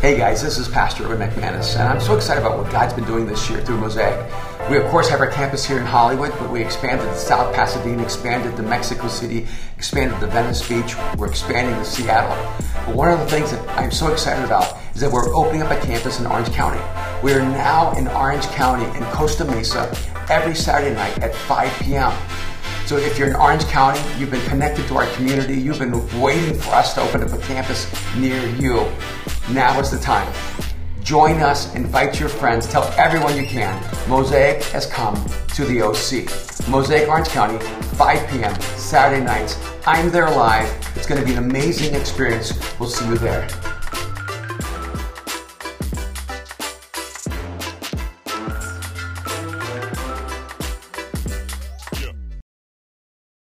Hey guys, this is Pastor Erwin McManus, and I'm so excited about what God's been doing this year through Mosaic. We, of course, have our campus here in Hollywood, but we expanded to South Pasadena, expanded to Mexico City, expanded to Venice Beach, we're expanding to Seattle. But one of the things that I'm so excited about is that we're opening up a campus in Orange County. We are now in Orange County in Costa Mesa every Saturday night at 5 p.m. So if you're in Orange County, you've been connected to our community, you've been waiting for us to open up a campus near you. Now is the time. Join us, invite your friends, tell everyone you can. Mosaic has come to the OC. Mosaic Orange County, 5 p.m. Saturday nights. I'm there live. It's going to be an amazing experience. We'll see you there.